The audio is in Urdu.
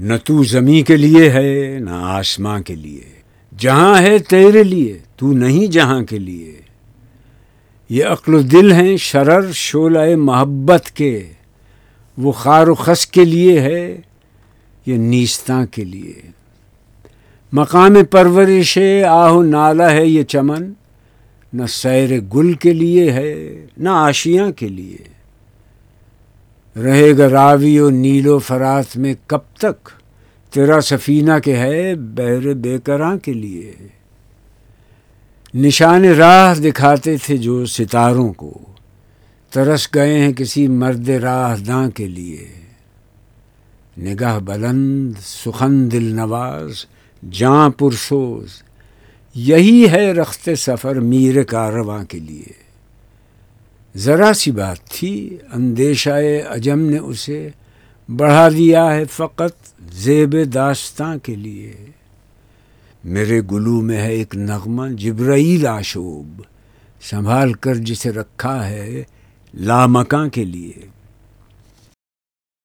نہ تو زمیں کے لیے ہے، نہ آسماں کے لیے۔ جہاں ہے تیرے لیے، تو نہیں جہاں کے لیے۔ یہ عقل و دل ہیں شرر، شعلہ محبت کے۔ وہ خار و خس کے لیے ہے، یہ نیستاں کے لیے۔ مقام پرورش آہ و نالا ہے یہ چمن۔ نہ سیر گل کے لیے ہے، نہ آشیاں کے لیے۔ رہے گا راوی و نیل و فرات میں کب تک؟ تیرا سفینہ کے ہے بہر بے کراں کے لیے؟ نشان راہ دکھاتے تھے جو ستاروں کو۔ ترس گئے ہیں کسی مرد راہ داں کے لیے۔ نگاہ بلند، سخن دل نواز، جاں پرسوز۔ یہی ہے رخت سفر میر کارواں کے لیے۔ ذرا سی بات تھی اندیشہ عجم نے اسے بڑھا دیا ہے فقط زیب داستاں کے لیے۔ میرے گلو میں ہے ایک نغمہ جبرائیل آشوب، سنبھال کر جسے رکھا ہے لامکاں کے لیے۔